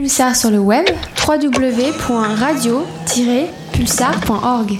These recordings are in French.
Pulsar sur le web, www.radio-pulsar.org.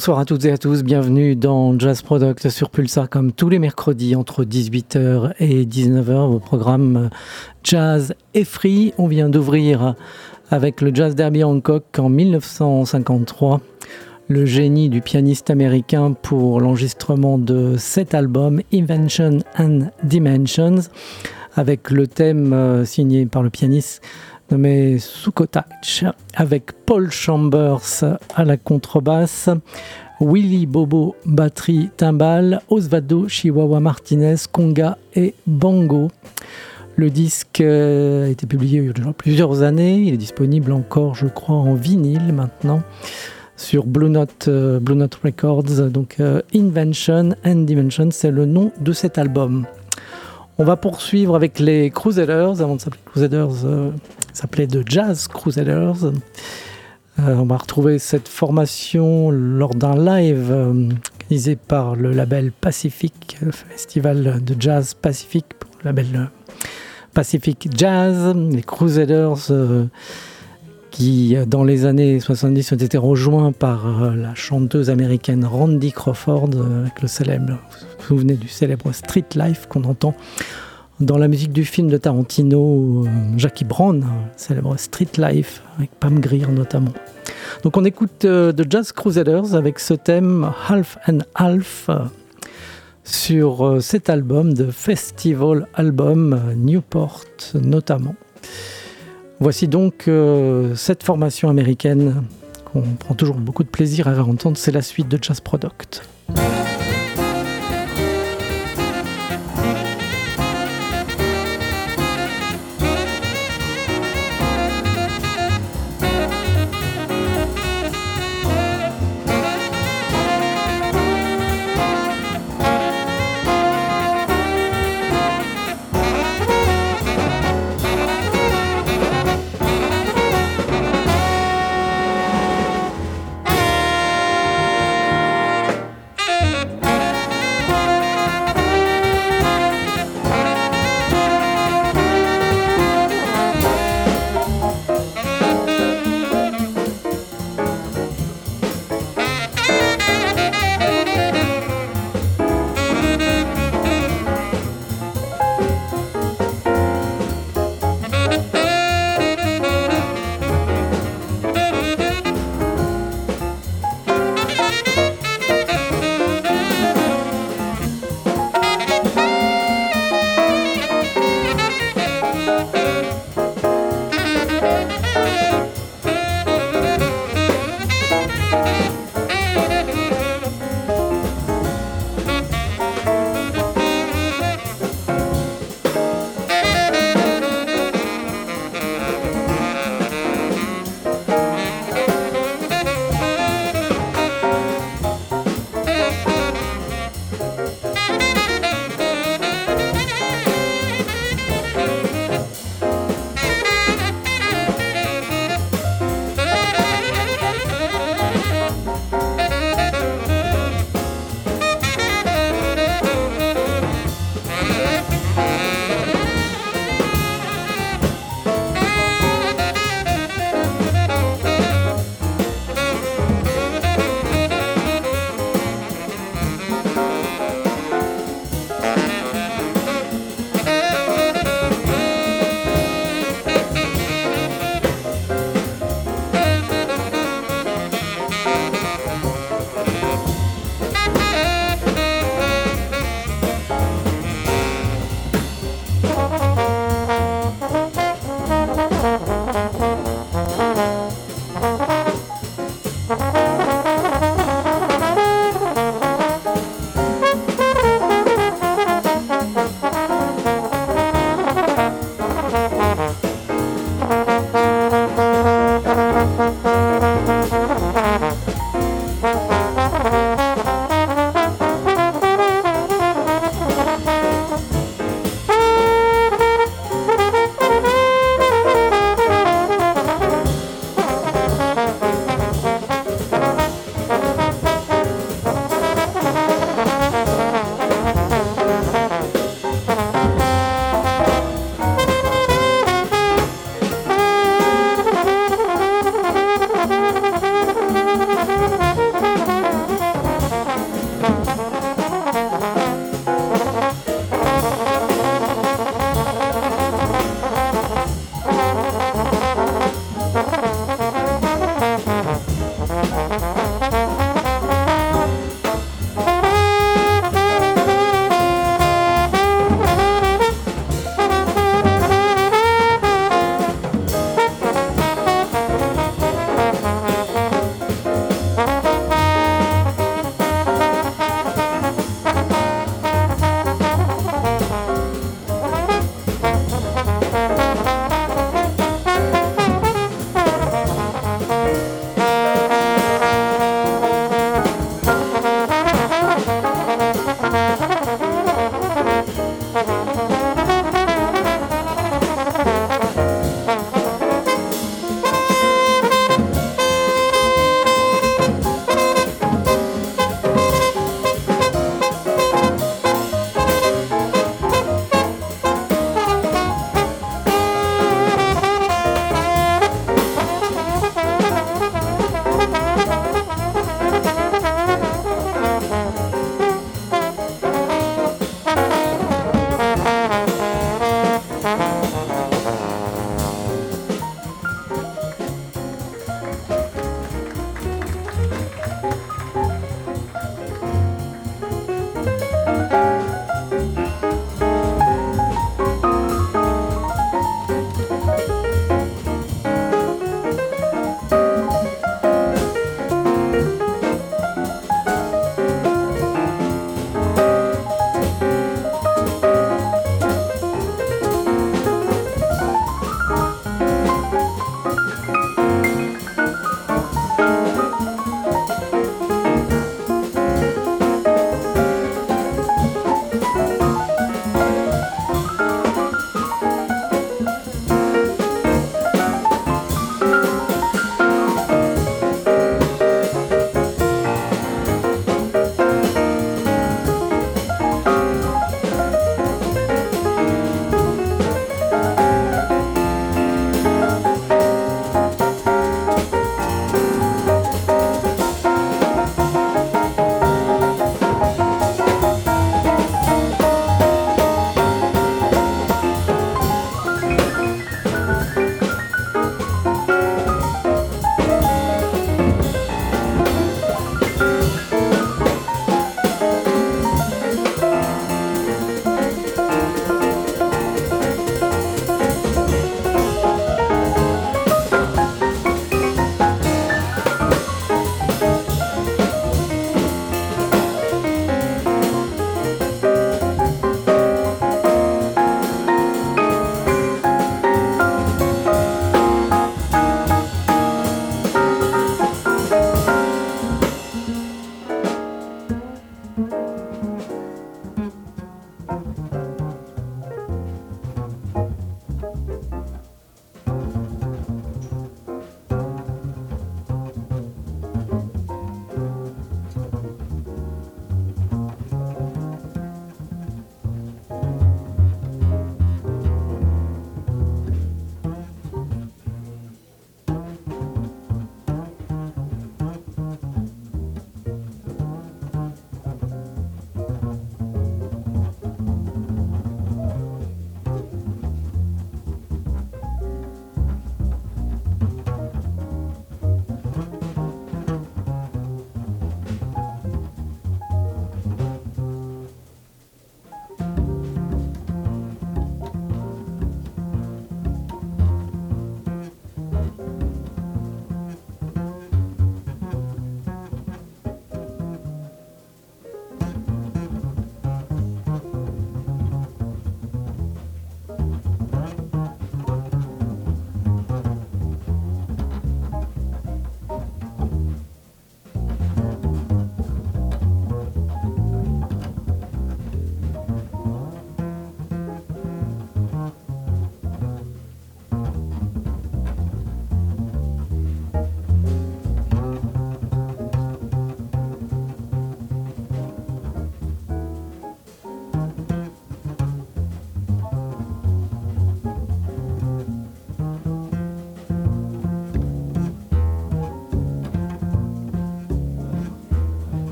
Bonsoir à toutes et à tous, bienvenue dans Jazz Product sur Pulsar comme tous les mercredis entre 18h et 19h au programme Jazz et Free. On vient d'ouvrir avec le Jazz Derby Hancock en 1953, le génie du pianiste américain pour l'enregistrement de cet album Invention and Dimensions avec le thème euh, signé par le pianiste nommé Sukotach, avec Paul Chambers à la contrebasse, Willy Bobo batterie timbal, Osvaldo Chihuahua Martinez conga et bongo. Le disque euh, a été publié il y a plusieurs années, il est disponible encore je crois en vinyle maintenant sur Blue Note, euh, Records. Donc euh, Invention and Dimension, c'est le nom de cet album. On va poursuivre avec les Crusaders, avant de s'appeler Crusaders, s'appelait The Jazz Crusaders. Euh, on va retrouver cette formation lors d'un live euh, organisé par le label Pacific, festival de jazz Pacific, le label euh, Pacific Jazz, les Crusaders qui dans les années 70 ont été rejoints par la chanteuse américaine Randy Crawford avec le célèbre, vous vous souvenez du célèbre Street Life qu'on entend dans la musique du film de Tarantino, euh, Jackie Brown, célèbre Street Life, avec Pam Grier notamment. Donc on écoute The euh, Jazz Crusaders avec ce thème Half and Half euh, sur cet album de Festival Album Newport notamment. Voici donc cette formation américaine qu'on prend toujours beaucoup de plaisir à entendre, c'est la suite de Jazz Product.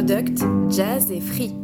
Product, Jazz et Free.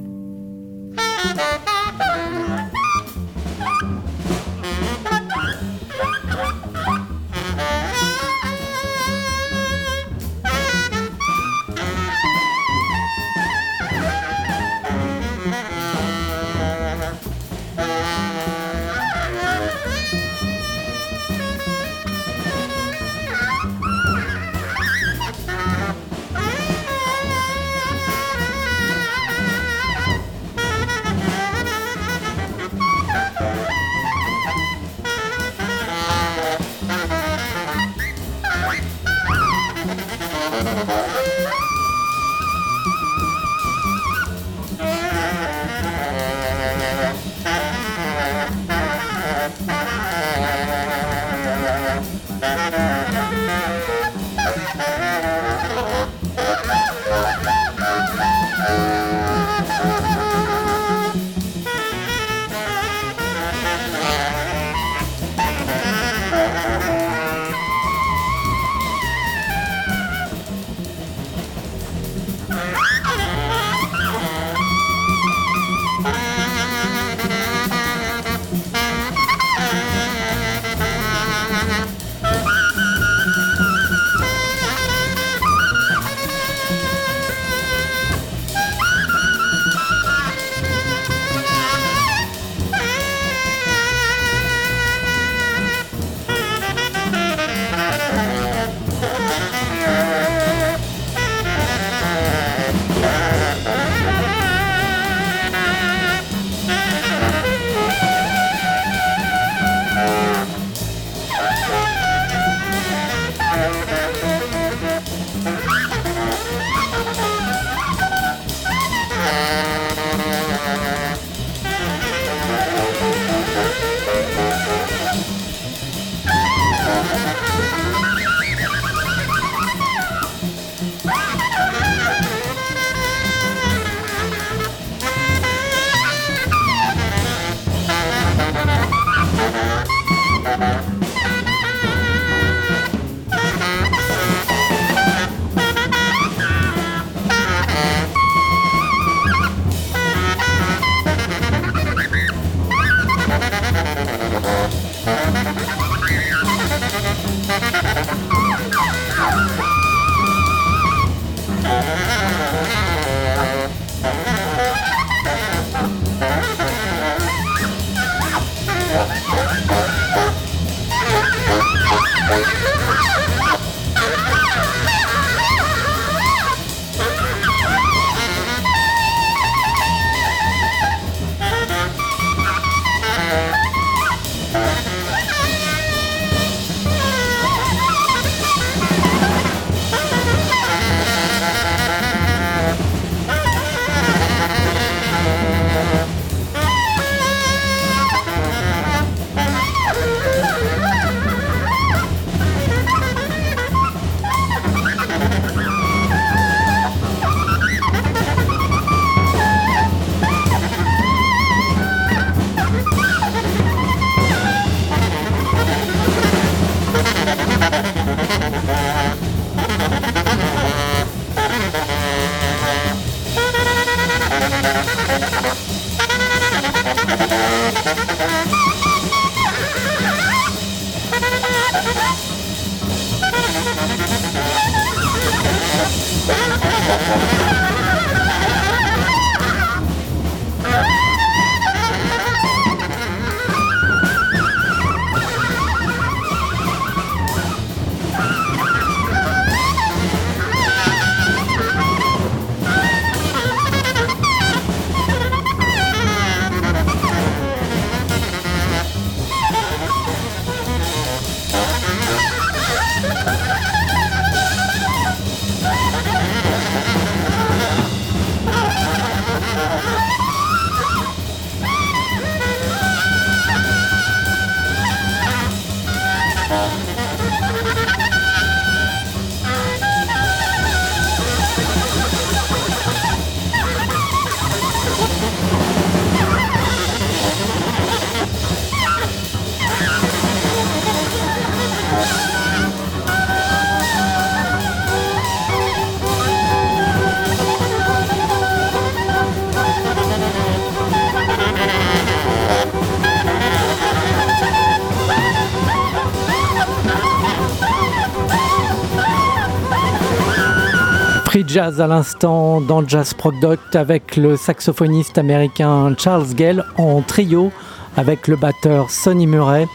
Jazz à l'instant dans Jazz Product avec le saxophoniste américain Charles Gale en trio avec le batteur Sonny Murray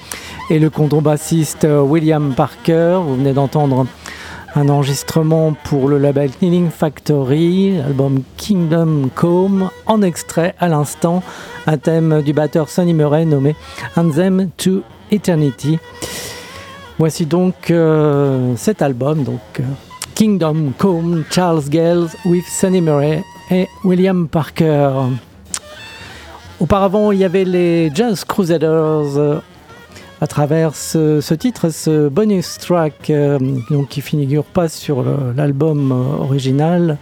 et le contrebassiste William Parker. Vous venez d'entendre un enregistrement pour le label Healing Factory, l'album Kingdom Come, en extrait à l'instant, un thème du batteur Sonny Murray nommé Anthem to Eternity. Voici donc euh, cet album, donc euh, Kingdom Come, Charles Gales with Sonny Murray et William Parker. Auparavant, il y avait les Jazz Crusaders euh, à travers ce, titre, ce bonus track euh, donc, qui figure pas sur l'album euh, original,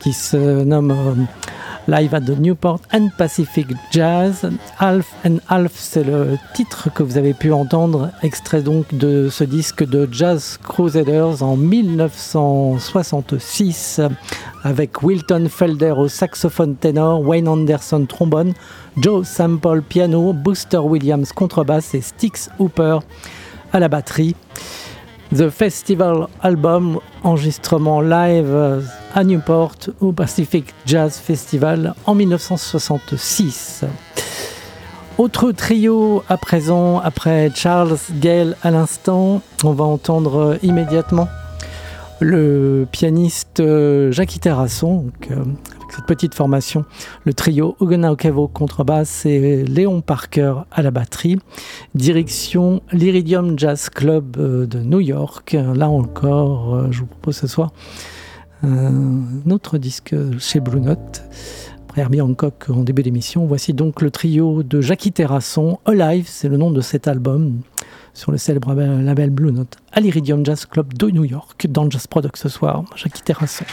qui se nomme Live at the Newport and Pacific Jazz. Half and Half, c'est le titre que vous avez pu entendre, extrait donc de ce disque de Jazz Crusaders en 1966, avec Wilton Felder au saxophone ténor, Wayne Anderson trombone, Joe Sample piano, Booster Williams contrebasse et Styx Hooper à la batterie. The Festival Album, enregistrement live à Newport au Pacific Jazz Festival en 1966. Autre trio à présent, après Charles Gale à l'instant, on va entendre immédiatement le pianiste Jackie Terrasson, euh, cette petite formation, le trio Ogonaokavo contrebasse et Léon Parker à la batterie. Direction l'Iridium Jazz Club euh, de New York. Là encore, euh, je vous propose ce soir un autre disque chez Blue Note. Herbie Hancock en début d'émission. Voici donc le trio de Jackie Terrasson. Alive, c'est le nom de cet album sur le célèbre label Blue Note à l'Iridium Jazz Club de New York dans Jazz Product ce soir. Jackie Terrasson.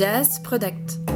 Jazz Product.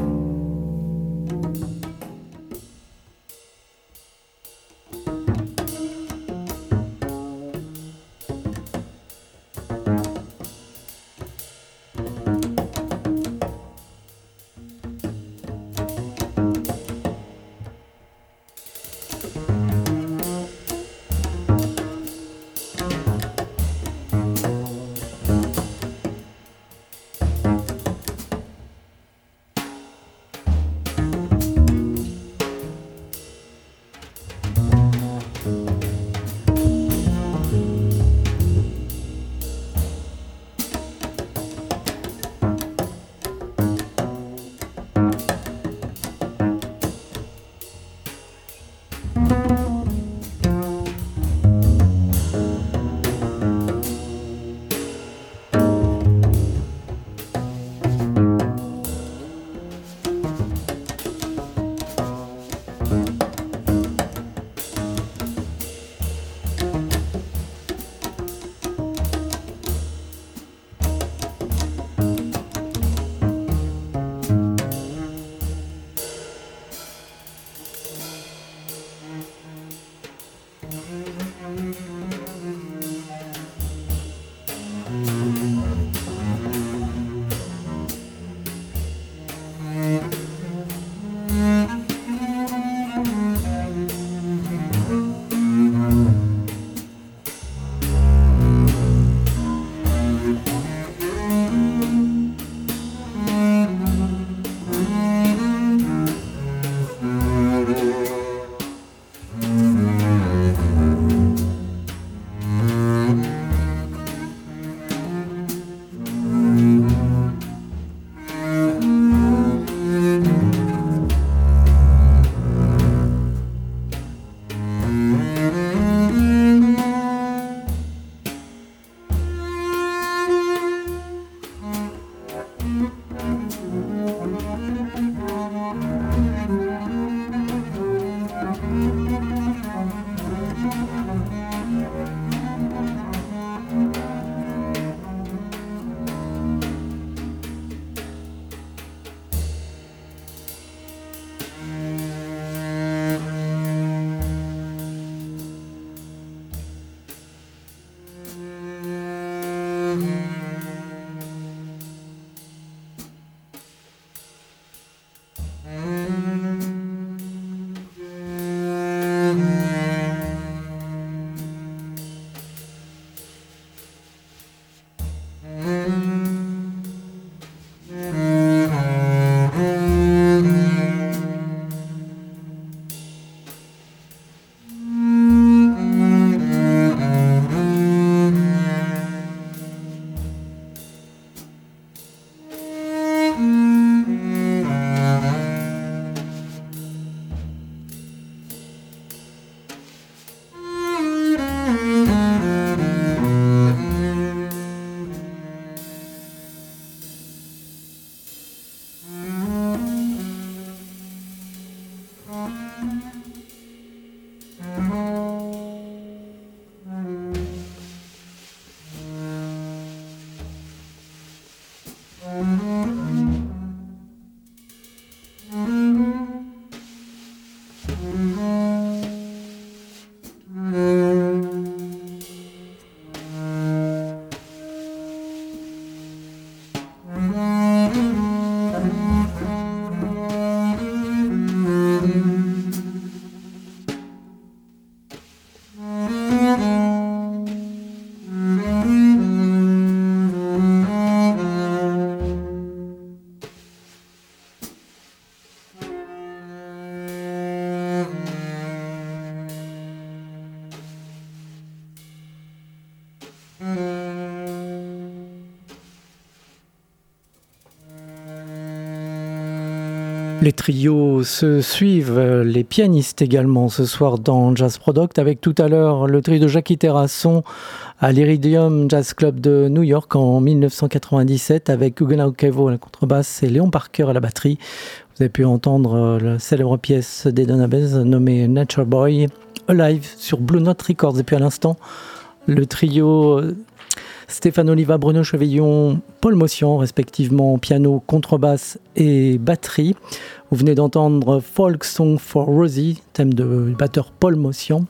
Les trios se suivent, les pianistes également ce soir dans Jazz Product, avec tout à l'heure le trio de Jackie Terrasson à l'Iridium Jazz Club de New York en 1997 avec Huguenot Kevo à la contrebasse et Léon Parker à la batterie. Vous avez pu entendre la célèbre pièce des Donabes nommée Nature Boy, Alive sur Blue Note Records. Et puis à l'instant, le trio Stéphane Oliva, Bruno Chevillon, Paul Motion, respectivement piano, contrebasse et batterie. Vous venez d'entendre Folk Song for Rosie, thème de batteur Paul Motion,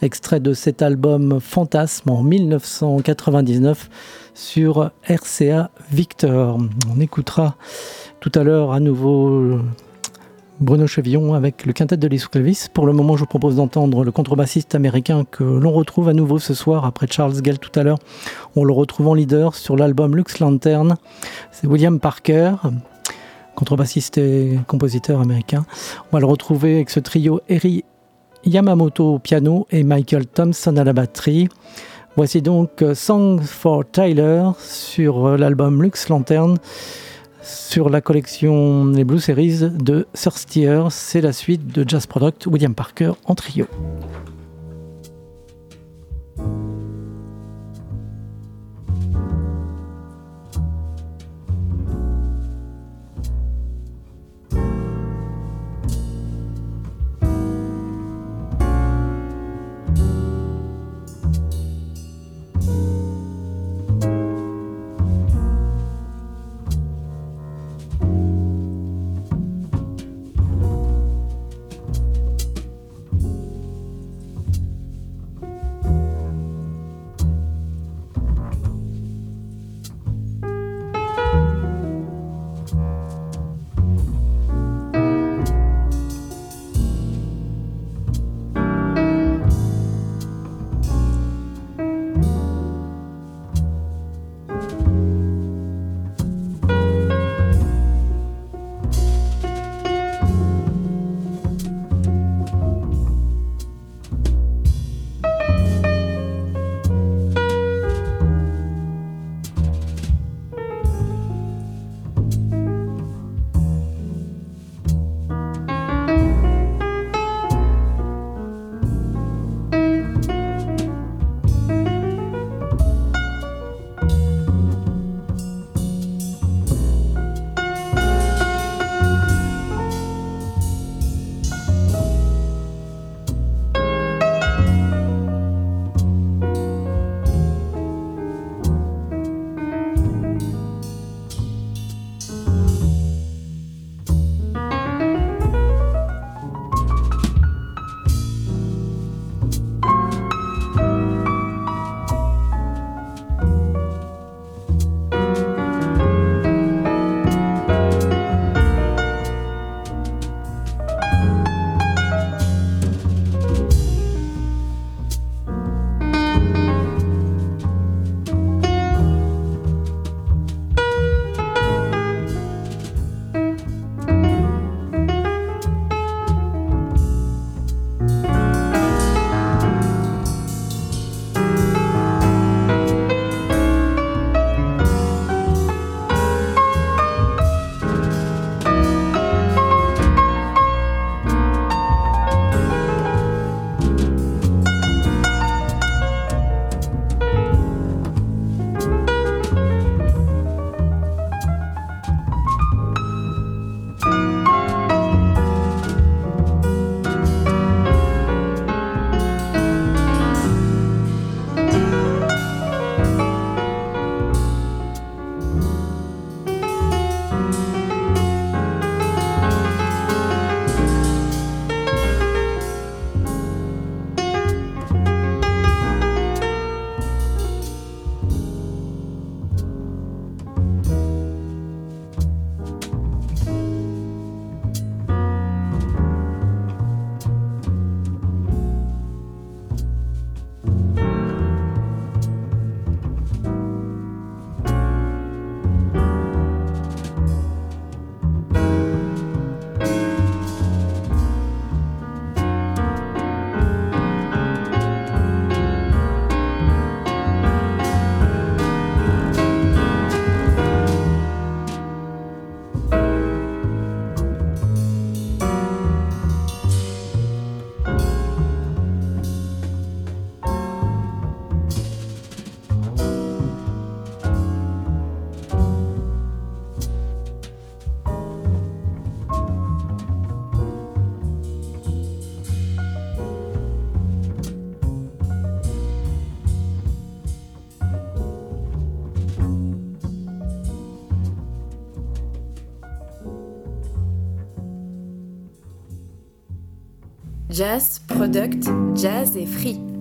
extrait de cet album Fantasme en 1999 sur RCA Victor. On écoutera tout à l'heure à nouveau Bruno Chevillon avec le quintet de Elvis. Pour le moment, je vous propose d'entendre le contrebassiste américain que l'on retrouve à nouveau ce soir après Charles Gale tout à l'heure. On le retrouve en leader sur l'album Lux Lantern. C'est William Parker, contrebassiste et compositeur américain. On va le retrouver avec ce trio Eri Yamamoto au piano et Michael Thompson à la batterie. Voici donc Song for Tyler sur l'album Lux Lantern sur la collection Les Blue Series de Thirstier. C'est la suite de Jazz Product William Parker en trio. Jazz, product, jazz et free.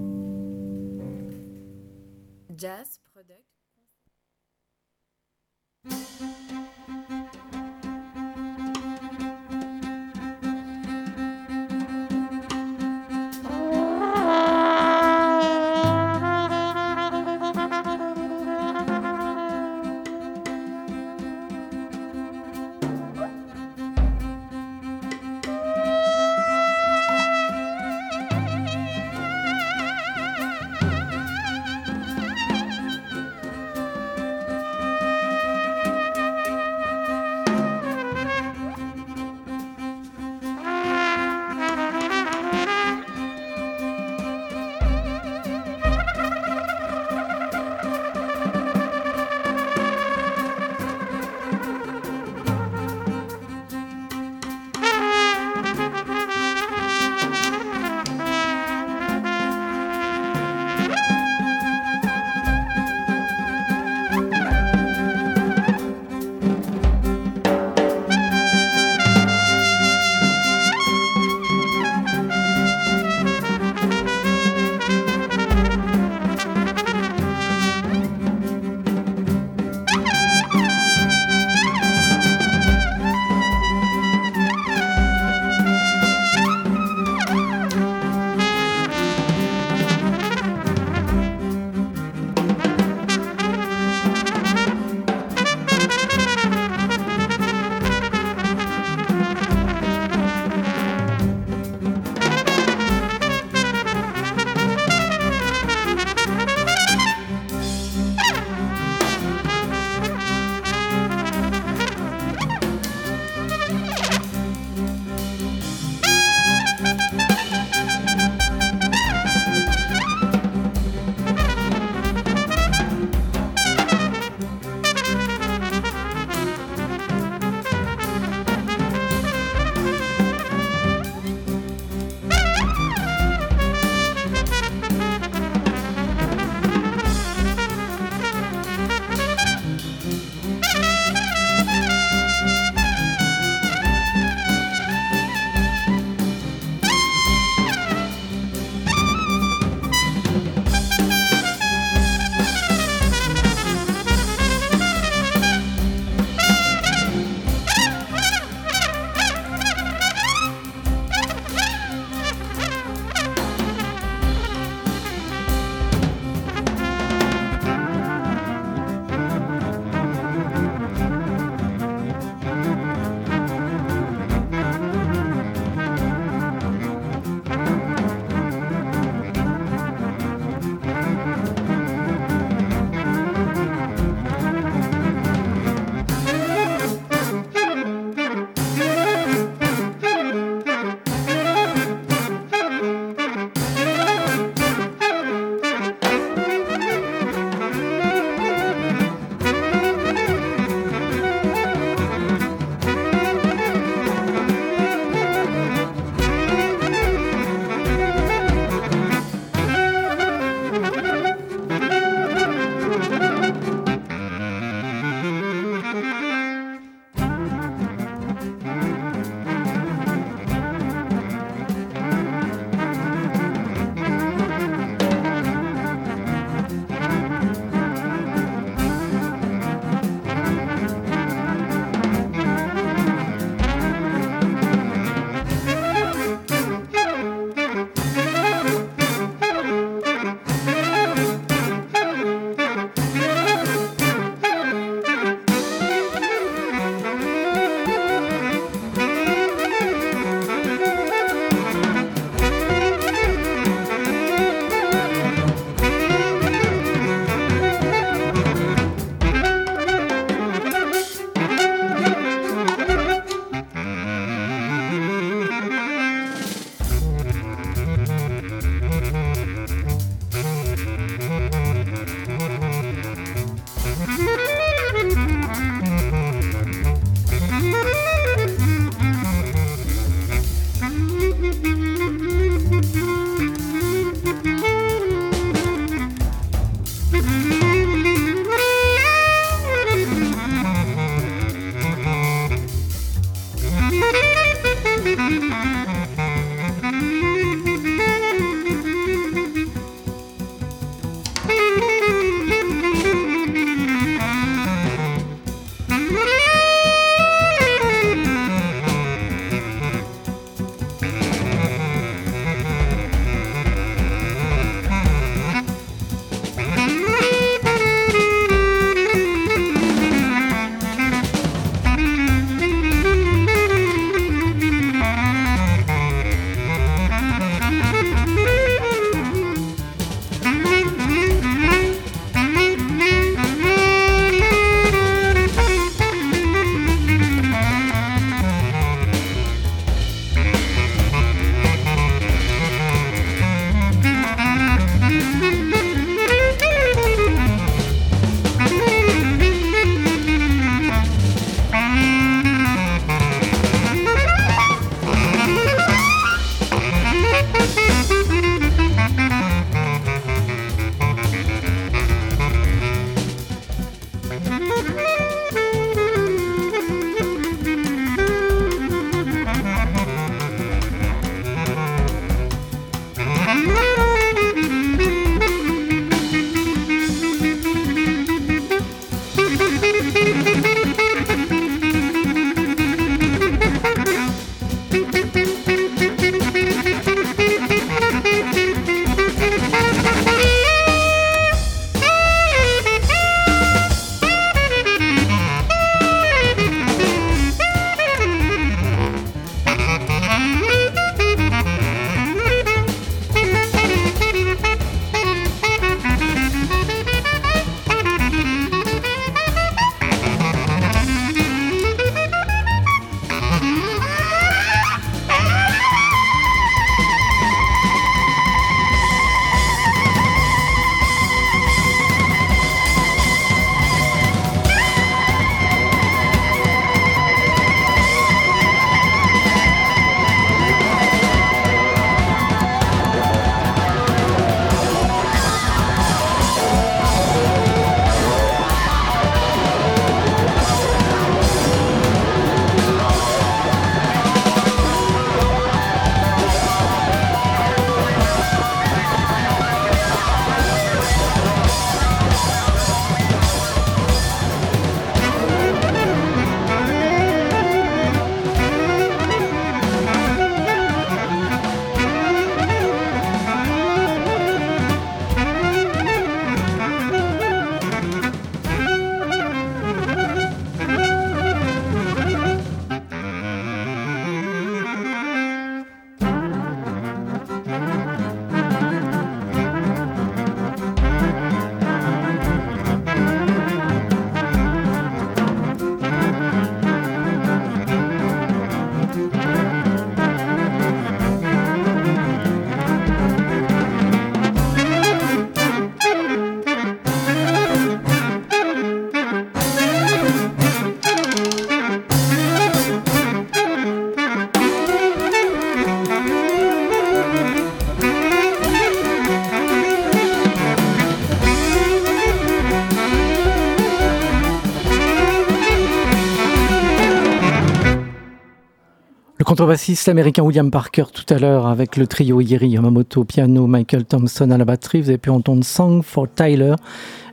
Contrebassiste américain William Parker tout à l'heure avec le trio Yeri Yamamoto piano, Michael Thompson à la batterie. Vous avez pu entendre Song for Tyler,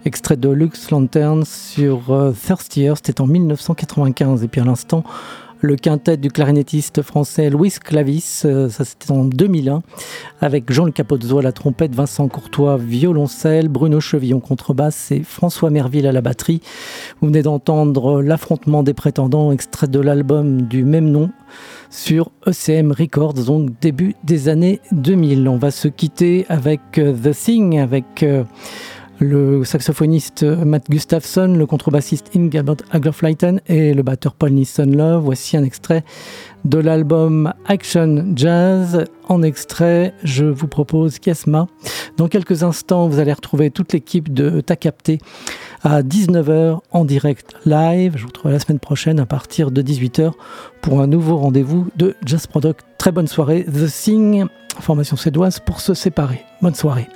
extrait de Lux Lantern sur euh, Thirstier, c'était en 1995. Et puis à l'instant, le quintet du clarinettiste français Louis Clavis, euh, ça c'était en 2001, avec Jean-Luc Capozzo à la trompette, Vincent Courtois violoncelle, Bruno Chevillon contrebasse et François Merville à la batterie. Vous venez d'entendre l'affrontement des prétendants, extrait de l'album du même nom sur ECM Records, donc début des années 2000. On va se quitter avec euh, The Thing, avec... Euh, le saxophoniste Matt Gustafson, le contrebassiste Ingabert Agerfleiten et le batteur Paul Nisson Love. Voici un extrait de l'album Action Jazz. En extrait, je vous propose Kiasma. Dans quelques instants, vous allez retrouver toute l'équipe de Ta Capté à 19h en direct live. Je vous retrouve la semaine prochaine à partir de 18h pour un nouveau rendez-vous de Jazz Product. Très bonne soirée. The Thing, formation suédoise pour se séparer. Bonne soirée.